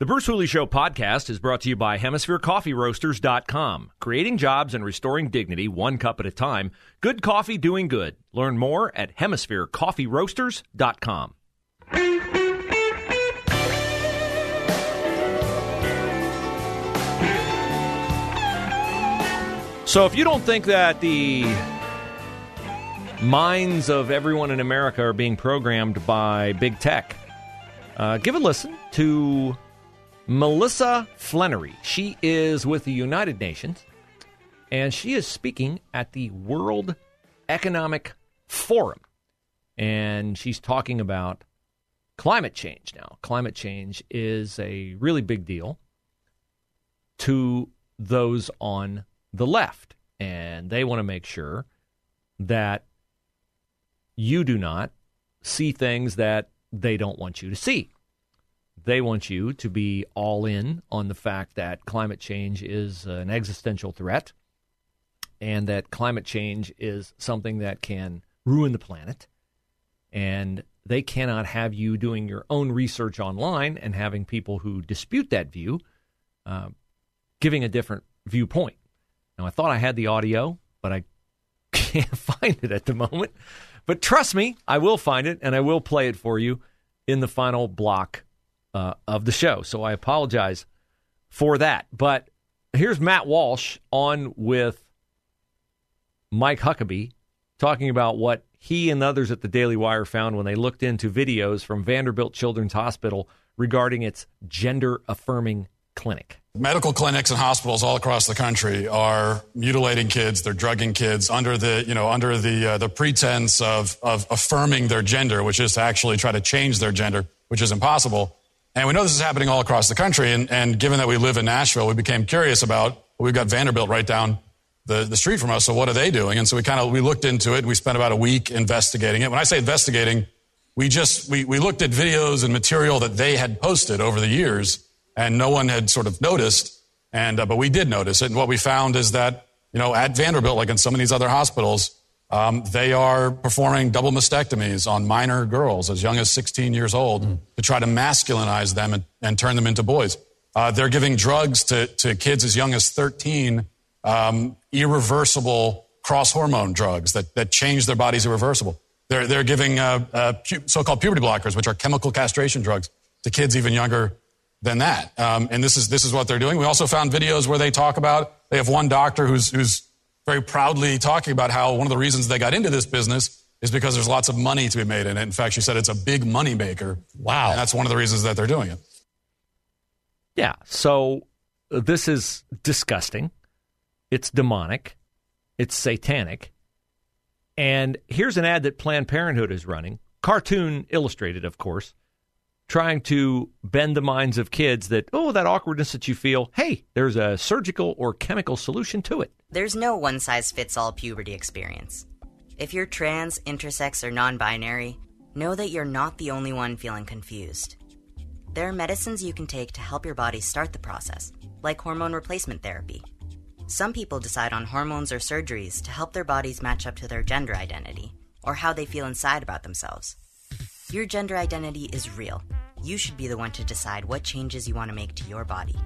The Bruce Hooley Show podcast is brought to you by HemisphereCoffeeRoasters.com. Creating jobs and restoring dignity one cup at a time. Good coffee doing good. Learn more at HemisphereCoffeeRoasters.com. So if you don't think that the minds of everyone in America are being programmed by big tech, uh, give a listen to Melissa Flannery. She is with the United Nations and she is speaking at the World Economic Forum. And she's talking about climate change now. Climate change is a really big deal to those on the left. And they want to make sure that you do not see things that they don't want you to see. They want you to be all in on the fact that climate change is an existential threat and that climate change is something that can ruin the planet. And they cannot have you doing your own research online and having people who dispute that view uh, giving a different viewpoint. Now, I thought I had the audio, but I can't find it at the moment. But trust me, I will find it and I will play it for you in the final block uh, of the show. So I apologize for that. But here's Matt Walsh on with Mike Huckabee talking about what he and others at the Daily Wire found when they looked into videos from Vanderbilt Children's Hospital regarding its gender affirming clinic. Medical clinics and hospitals all across the country are mutilating kids. They're drugging kids under the, you know, under the uh, the pretense of of affirming their gender, which is to actually try to change their gender, which is impossible. And we know this is happening all across the country. And, and given that we live in Nashville, we became curious about. We've got Vanderbilt right down the, the street from us. So what are they doing? And so we kind of we looked into it. We spent about a week investigating it. When I say investigating, we just we, we looked at videos and material that they had posted over the years and no one had sort of noticed. And uh, but we did notice it, and what we found is that you know at Vanderbilt, like in some of these other hospitals, um, they are performing double mastectomies on minor girls as young as 16 years old mm. to try to masculinize them and, and turn them into boys. Uh, they're giving drugs to, to kids as young as 13, um, irreversible cross hormone drugs that, that change their bodies irreversible. They're, they're giving uh, uh, pu- so called puberty blockers, which are chemical castration drugs, to kids even younger than that. Um, and this is, this is what they're doing. We also found videos where they talk about, they have one doctor who's, who's very proudly talking about how one of the reasons they got into this business is because there's lots of money to be made in it. In fact, she said it's a big money maker. Wow. And that's one of the reasons that they're doing it. Yeah. So uh, this is disgusting. It's demonic. It's satanic. And here's an ad that Planned Parenthood is running, cartoon illustrated, of course, trying to bend the minds of kids that, oh, that awkwardness that you feel, hey, there's a surgical or chemical solution to it. There's no one size fits all puberty experience. If you're trans, intersex, or non binary, know that you're not the only one feeling confused. There are medicines you can take to help your body start the process, like hormone replacement therapy. Some people decide on hormones or surgeries to help their bodies match up to their gender identity, or how they feel inside about themselves. Your gender identity is real. You should be the one to decide what changes you want to make to your body.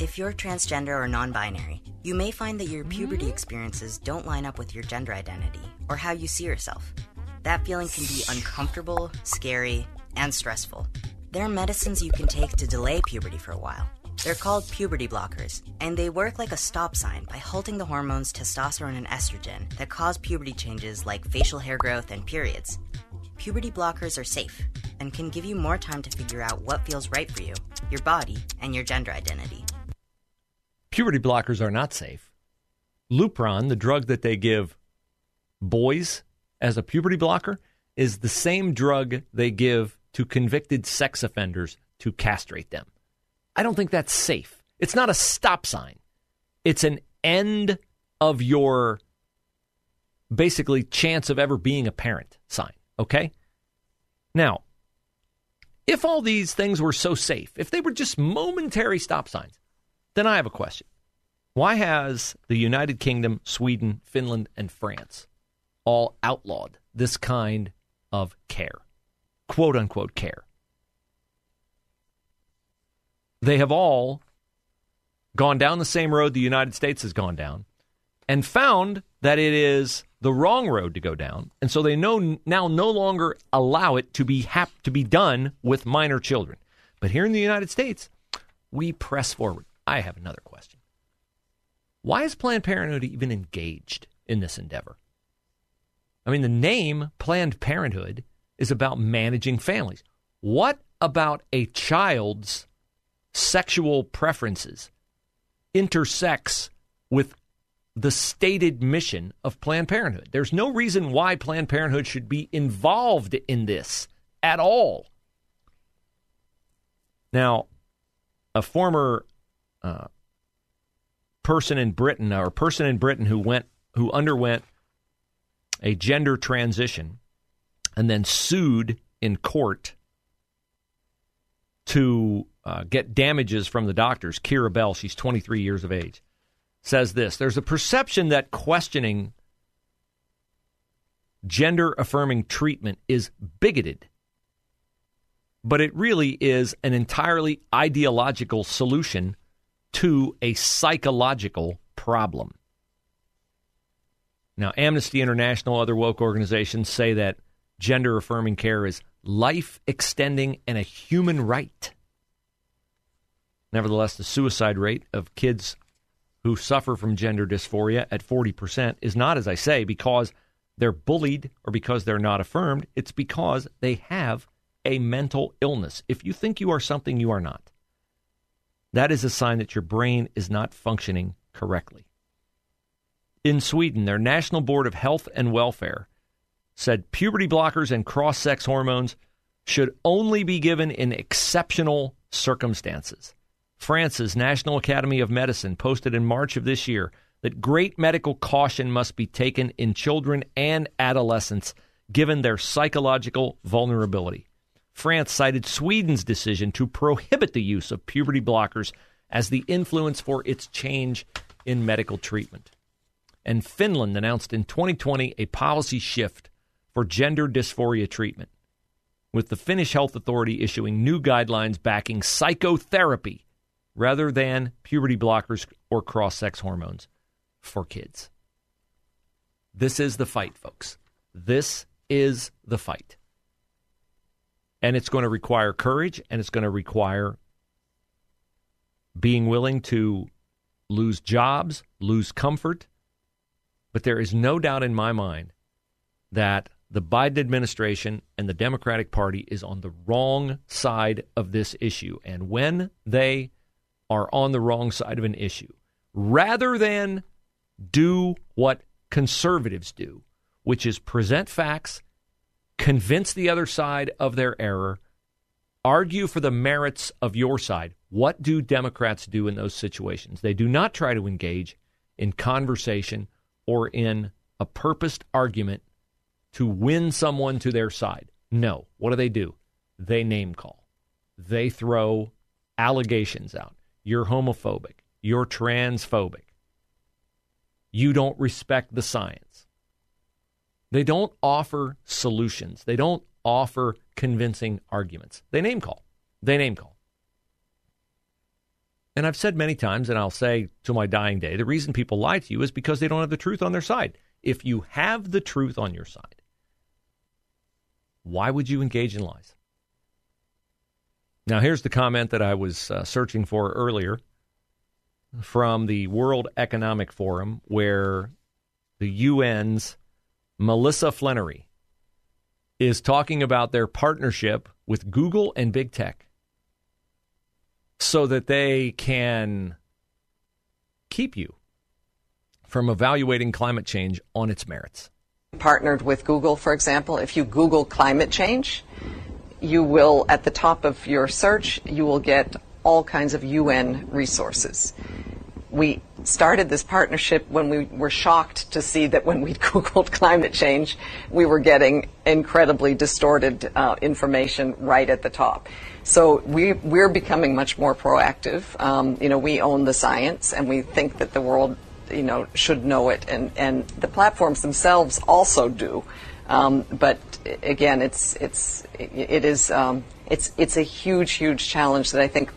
If you're transgender or non binary, you may find that your puberty experiences don't line up with your gender identity or how you see yourself. That feeling can be uncomfortable, scary, and stressful. There are medicines you can take to delay puberty for a while. They're called puberty blockers, and they work like a stop sign by halting the hormones testosterone and estrogen that cause puberty changes like facial hair growth and periods puberty blockers are safe and can give you more time to figure out what feels right for you, your body, and your gender identity. Puberty blockers are not safe. Lupron, the drug that they give boys as a puberty blocker, is the same drug they give to convicted sex offenders to castrate them. I don't think that's safe. It's not a stop sign. It's an end of your basically chance of ever being a parent sign, okay? Now, if all these things were so safe, if they were just momentary stop signs, then I have a question. Why has the United Kingdom, Sweden, Finland, and France all outlawed this kind of care? Quote unquote care. They have all gone down the same road the United States has gone down and found that it is the wrong road to go down, and so they know now no longer allow it to be hap- to be done with minor children. But here in the United States, we press forward. I have another question. Why is Planned Parenthood even engaged in this endeavor? I mean, the name Planned Parenthood is about managing families. What about a child's sexual preferences intersects with the stated mission of Planned Parenthood. There's no reason why Planned Parenthood should be involved in this at all. Now, a former uh, person in Britain or person in Britain who went who underwent a gender transition and then sued in court to uh, get damages from the doctors. Keira Bell, she's 23 years of age says this There's a perception that questioning gender affirming treatment is bigoted, but it really is an entirely ideological solution to a psychological problem. Now, Amnesty International, other woke organizations say that gender affirming care is life extending and a human right. Nevertheless, the suicide rate of kids who suffer from gender dysphoria at 40% is not, as I say, because they're bullied or because they're not affirmed. It's because they have a mental illness. If you think you are something you are not, that is a sign that your brain is not functioning correctly. In Sweden, their National Board of Health and Welfare said puberty blockers and cross sex hormones should only be given in exceptional circumstances. France's National Academy of Medicine posted in March of this year that great medical caution must be taken in children and adolescents given their psychological vulnerability. France cited Sweden's decision to prohibit the use of puberty blockers as the influence for its change in medical treatment. And Finland announced in 2020 a policy shift for gender dysphoria treatment, with the Finnish Health Authority issuing new guidelines backing psychotherapy rather than puberty blockers or cross sex hormones for kids. This is the fight, folks. This is the fight. And it's going to require courage and it's going to require being willing to lose jobs, lose comfort. But there is no doubt in my mind that the Biden administration and the Democratic Party is on the wrong side of this issue. And when they are on the wrong side of an issue rather than do what conservatives do, which is present facts, convince the other side of their error, argue for the merits of your side. What do Democrats do in those situations? They do not try to engage in conversation or in a purposed argument to win someone to their side. No. What do they do? They name call. They throw allegations out. You're homophobic. You're transphobic. You don't respect the science. They don't offer solutions. They don't offer convincing arguments. They name call. They name call. And I've said many times, and I'll say to my dying day, the reason people lie to you is because they don't have the truth on their side. If you have the truth on your side, why would you engage in lies? Now, here's the comment that I was uh, searching for earlier from the World Economic Forum, where the UN's Melissa Flenory is talking about their partnership with Google and big tech so that they can keep you from evaluating climate change on its merits. Partnered with Google, for example, if you Google climate change, you will, at the top of your search, you will get all kinds of UN resources. We started this partnership when we were shocked to see that when we Googled climate change, we were getting incredibly distorted uh, information right at the top. So we, we're becoming much more proactive. Um, you know, we own the science, and we think that the world, you know, should know it, and, and the platforms themselves also do. Um, but again, it's it's it is um, it's it's a huge huge challenge that I think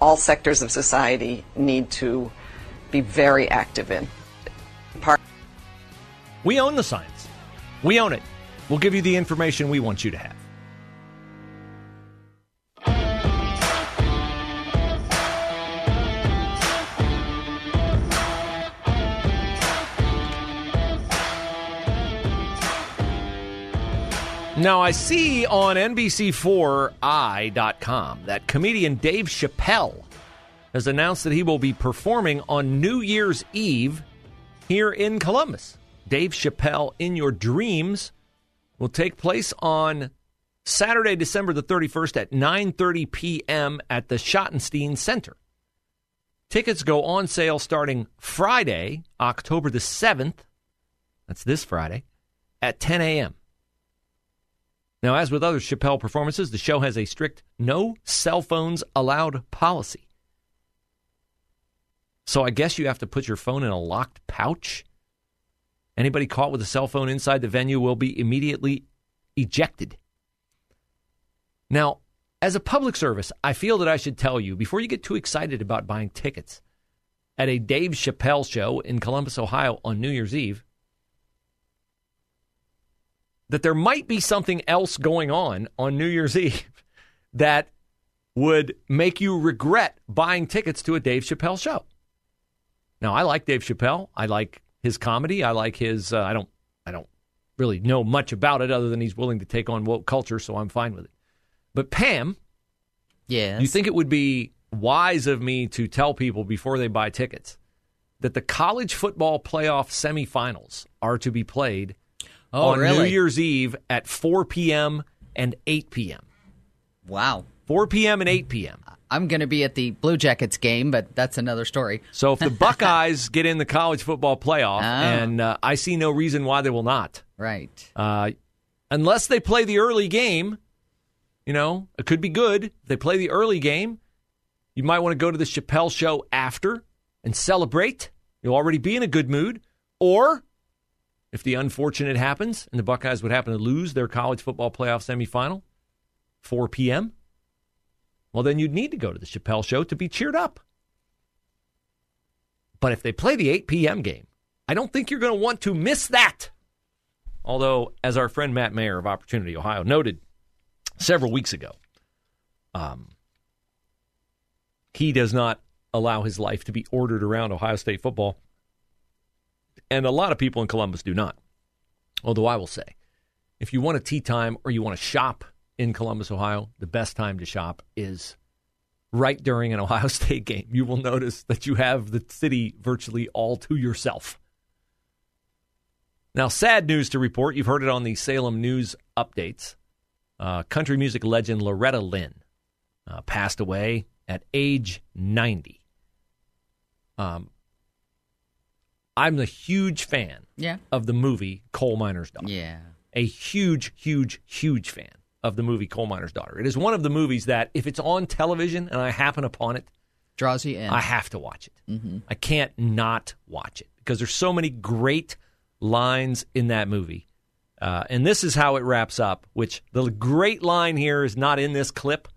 all sectors of society need to be very active in. Part- we own the science. We own it. We'll give you the information we want you to have. Now, I see on NBC4i.com that comedian Dave Chappelle has announced that he will be performing on New Year's Eve here in Columbus. Dave Chappelle in Your Dreams will take place on Saturday, December the 31st at 9:30 p.m. at the Schottenstein Center. Tickets go on sale starting Friday, October the 7th. That's this Friday at 10 a.m. Now, as with other Chappelle performances, the show has a strict no cell phones allowed policy. So I guess you have to put your phone in a locked pouch. Anybody caught with a cell phone inside the venue will be immediately ejected. Now, as a public service, I feel that I should tell you before you get too excited about buying tickets at a Dave Chappelle show in Columbus, Ohio on New Year's Eve that there might be something else going on on New Year's Eve that would make you regret buying tickets to a Dave Chappelle show. Now, I like Dave Chappelle. I like his comedy. I like his. Uh, I don't. I don't really know much about it other than he's willing to take on woke culture, so I'm fine with it. But Pam, yes, you think it would be wise of me to tell people before they buy tickets that the college football playoff semifinals are to be played oh, on really? New Year's Eve at 4 p.m. and 8 p.m. Wow. 4 p.m. and 8 p.m. I'm going to be at the Blue Jackets game, but that's another story. So if the Buckeyes get in the college football playoff, Oh. and uh, I see no reason why they will not, Right. uh, unless they play the early game, you know, it could be good. If they play the early game, you might want to go to the Chappelle show after and celebrate. You'll already be in a good mood. Or if the unfortunate happens and the Buckeyes would happen to lose their college football playoff semifinal, 4 p.m., well, then you'd need to go to the Chappelle show to be cheered up. But if they play the 8 p.m. game, I don't think you're going to want to miss that. Although, as our friend Matt Mayer of Opportunity Ohio noted several weeks ago, um, he does not allow his life to be ordered around Ohio State football. And a lot of people in Columbus do not. Although I will say, if you want a tee time or you want to shop in Columbus, Ohio, the best time to shop is right during an Ohio State game. You will notice that you have the city virtually all to yourself. Now, sad news to report. You've heard it on the Salem News updates. Uh, country music legend Loretta Lynn uh, passed away at age 90. Um, I'm a huge fan Yeah. of the movie Coal Miner's Daughter. Yeah. A huge, huge, huge fan of the movie Coal Miner's Daughter. It is one of the movies that, if it's on television and I happen upon it, Draws you in. I have to watch it. I can't not watch it because there's so many great lines in that movie. Uh, and this is how it wraps up, which the great line here is not in this clip,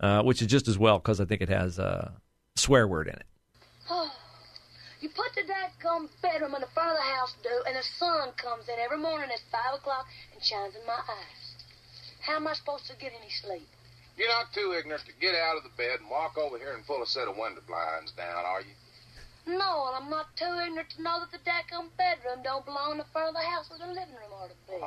uh, which is just as well because I think it has a swear word in it. You put bedroom in the front of the house, do, and the sun comes in every morning at 5 o'clock and shines in my eyes. How am I supposed to get any sleep? You're not too ignorant to get out of the bed and walk over here and pull a set of window blinds down, are you? No, and I'm not too ignorant to know that the dadgum bedroom don't belong in the front of the house where the living room ought to be.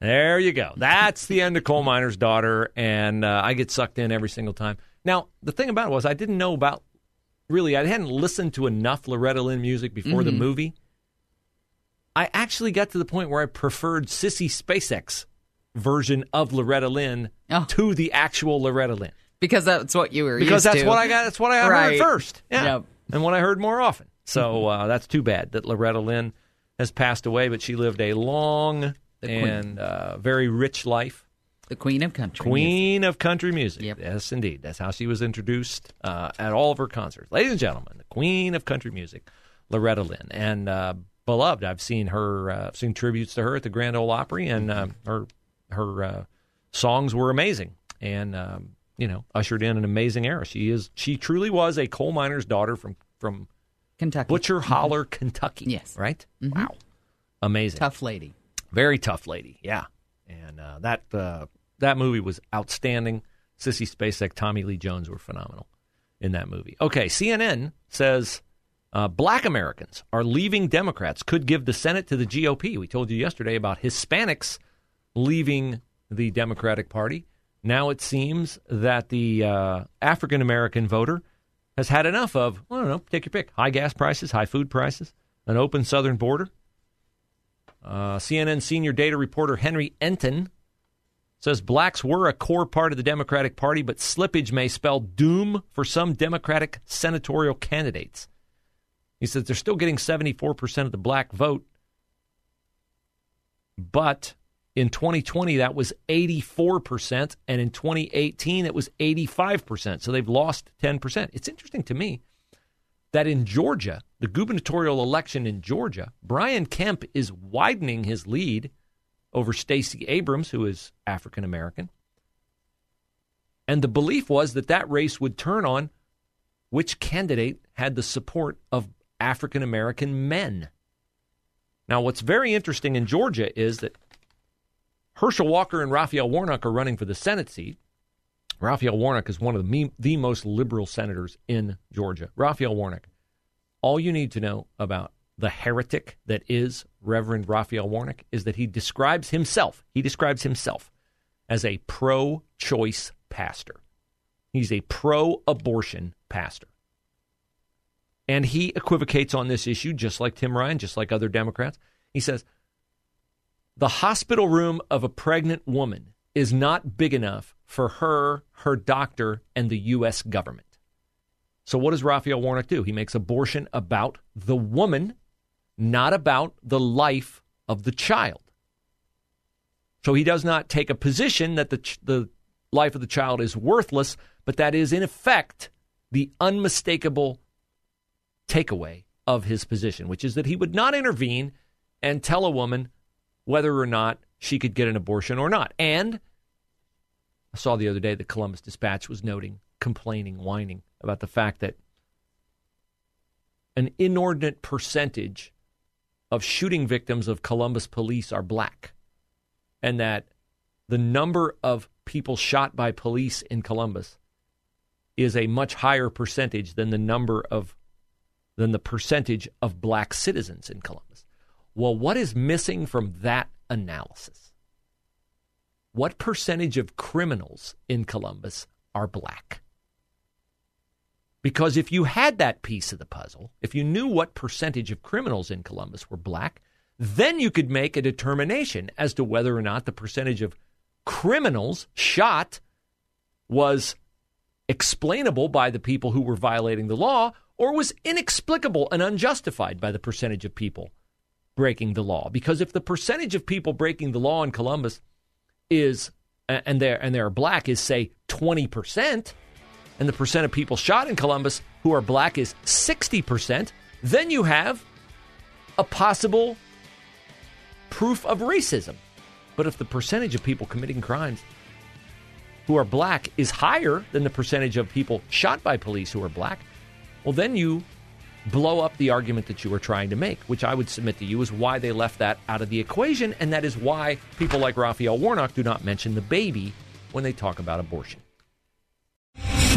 There you go. That's the end of Coal Miner's Daughter, and uh, I get sucked in every single time. Now, the thing about it was I didn't know about really. I hadn't listened to enough Loretta Lynn music before the movie. I actually got to the point where I preferred Sissy Spacek version of Loretta Lynn Oh. to the actual Loretta Lynn. because that's what you were because that's to. what I got. That's what I Right. heard first. Yeah, Yep. and what I heard more often. So uh, that's too bad that Loretta Lynn has passed away, but she lived a long and uh, very rich life. The queen of country. music. Queen of country music. Yep. Yes, indeed. That's how she was introduced uh, at all of her concerts. Ladies and gentlemen, the queen of country music, Loretta Lynn, and uh, beloved. I've seen her, uh, seen tributes to her at the Grand Ole Opry, and uh, her her uh, songs were amazing, and um, you know, ushered in an amazing era. She is, she truly was a coal miner's daughter from from Kentucky. Butcher Holler, Kentucky. Yes. right. Wow, amazing Tough lady. very tough lady. Yeah, and uh, that uh, that movie was outstanding. Sissy Spacek, Tommy Lee Jones were phenomenal in that movie. Okay, CNN says uh, Black Americans are leaving Democrats. Could give the Senate to the GOP. We told you yesterday about Hispanics leaving the Democratic Party. Now it seems that the uh, African American voter has had enough of, I don't know, take your pick high gas prices, high food prices, an open southern border. Uh, CNN senior data reporter Henry Enten says blacks were a core part of the Democratic Party, but slippage may spell doom for some Democratic senatorial candidates. He says they're still getting 74% of the black vote, but in 2020 that was 84%, and in 2018 it was 85%. So they've lost 10%. It's interesting to me that in Georgia, the gubernatorial election in Georgia, Brian Kemp is widening his lead over Stacey Abrams, who is African American. And the belief was that that race would turn on which candidate had the support of African American men. Now, what's very interesting in Georgia is that Herschel Walker and Raphael Warnock are running for the Senate seat. Raphael Warnock is one of the, me- the most liberal senators in Georgia. Raphael Warnock. All you need to know about the heretic that is Reverend Raphael Warnock is that he describes himself, he describes himself as a pro choice pastor. He's a pro abortion pastor. And he equivocates on this issue, just like Tim Ryan, just like other Democrats. He says, the hospital room of a pregnant woman is not big enough for her, her doctor, and the U.S. government. So, what does Raphael Warnock do? He makes abortion about the woman, not about the life of the child. So, he does not take a position that the, ch- the life of the child is worthless, but that is, in effect, the unmistakable takeaway of his position, which is that he would not intervene and tell a woman whether or not she could get an abortion or not. And I saw the other day that Columbus Dispatch was noting, complaining, whining about the fact that an inordinate percentage of shooting victims of Columbus police are black, and that the number of people shot by police in Columbus is a much higher percentage than the number of than the percentage of black citizens in Columbus. Well, what is missing from that analysis? What percentage of criminals in Columbus are black? Because if you had that piece of the puzzle, if you knew what percentage of criminals in Columbus were black, then you could make a determination as to whether or not the percentage of criminals shot was explainable by the people who were violating the law or was inexplicable and unjustified by the percentage of people breaking the law. Because if the percentage of people breaking the law in Columbus is and they're and they're black is say 20% and the percent of people shot in Columbus who are black is 60%, then you have a possible proof of racism. But if the percentage of people committing crimes who are black is higher than the percentage of people shot by police who are black, well, then you blow up the argument that you were trying to make, which I would submit to you is why they left that out of the equation. And that is why people like Raphael Warnock do not mention the baby when they talk about abortion.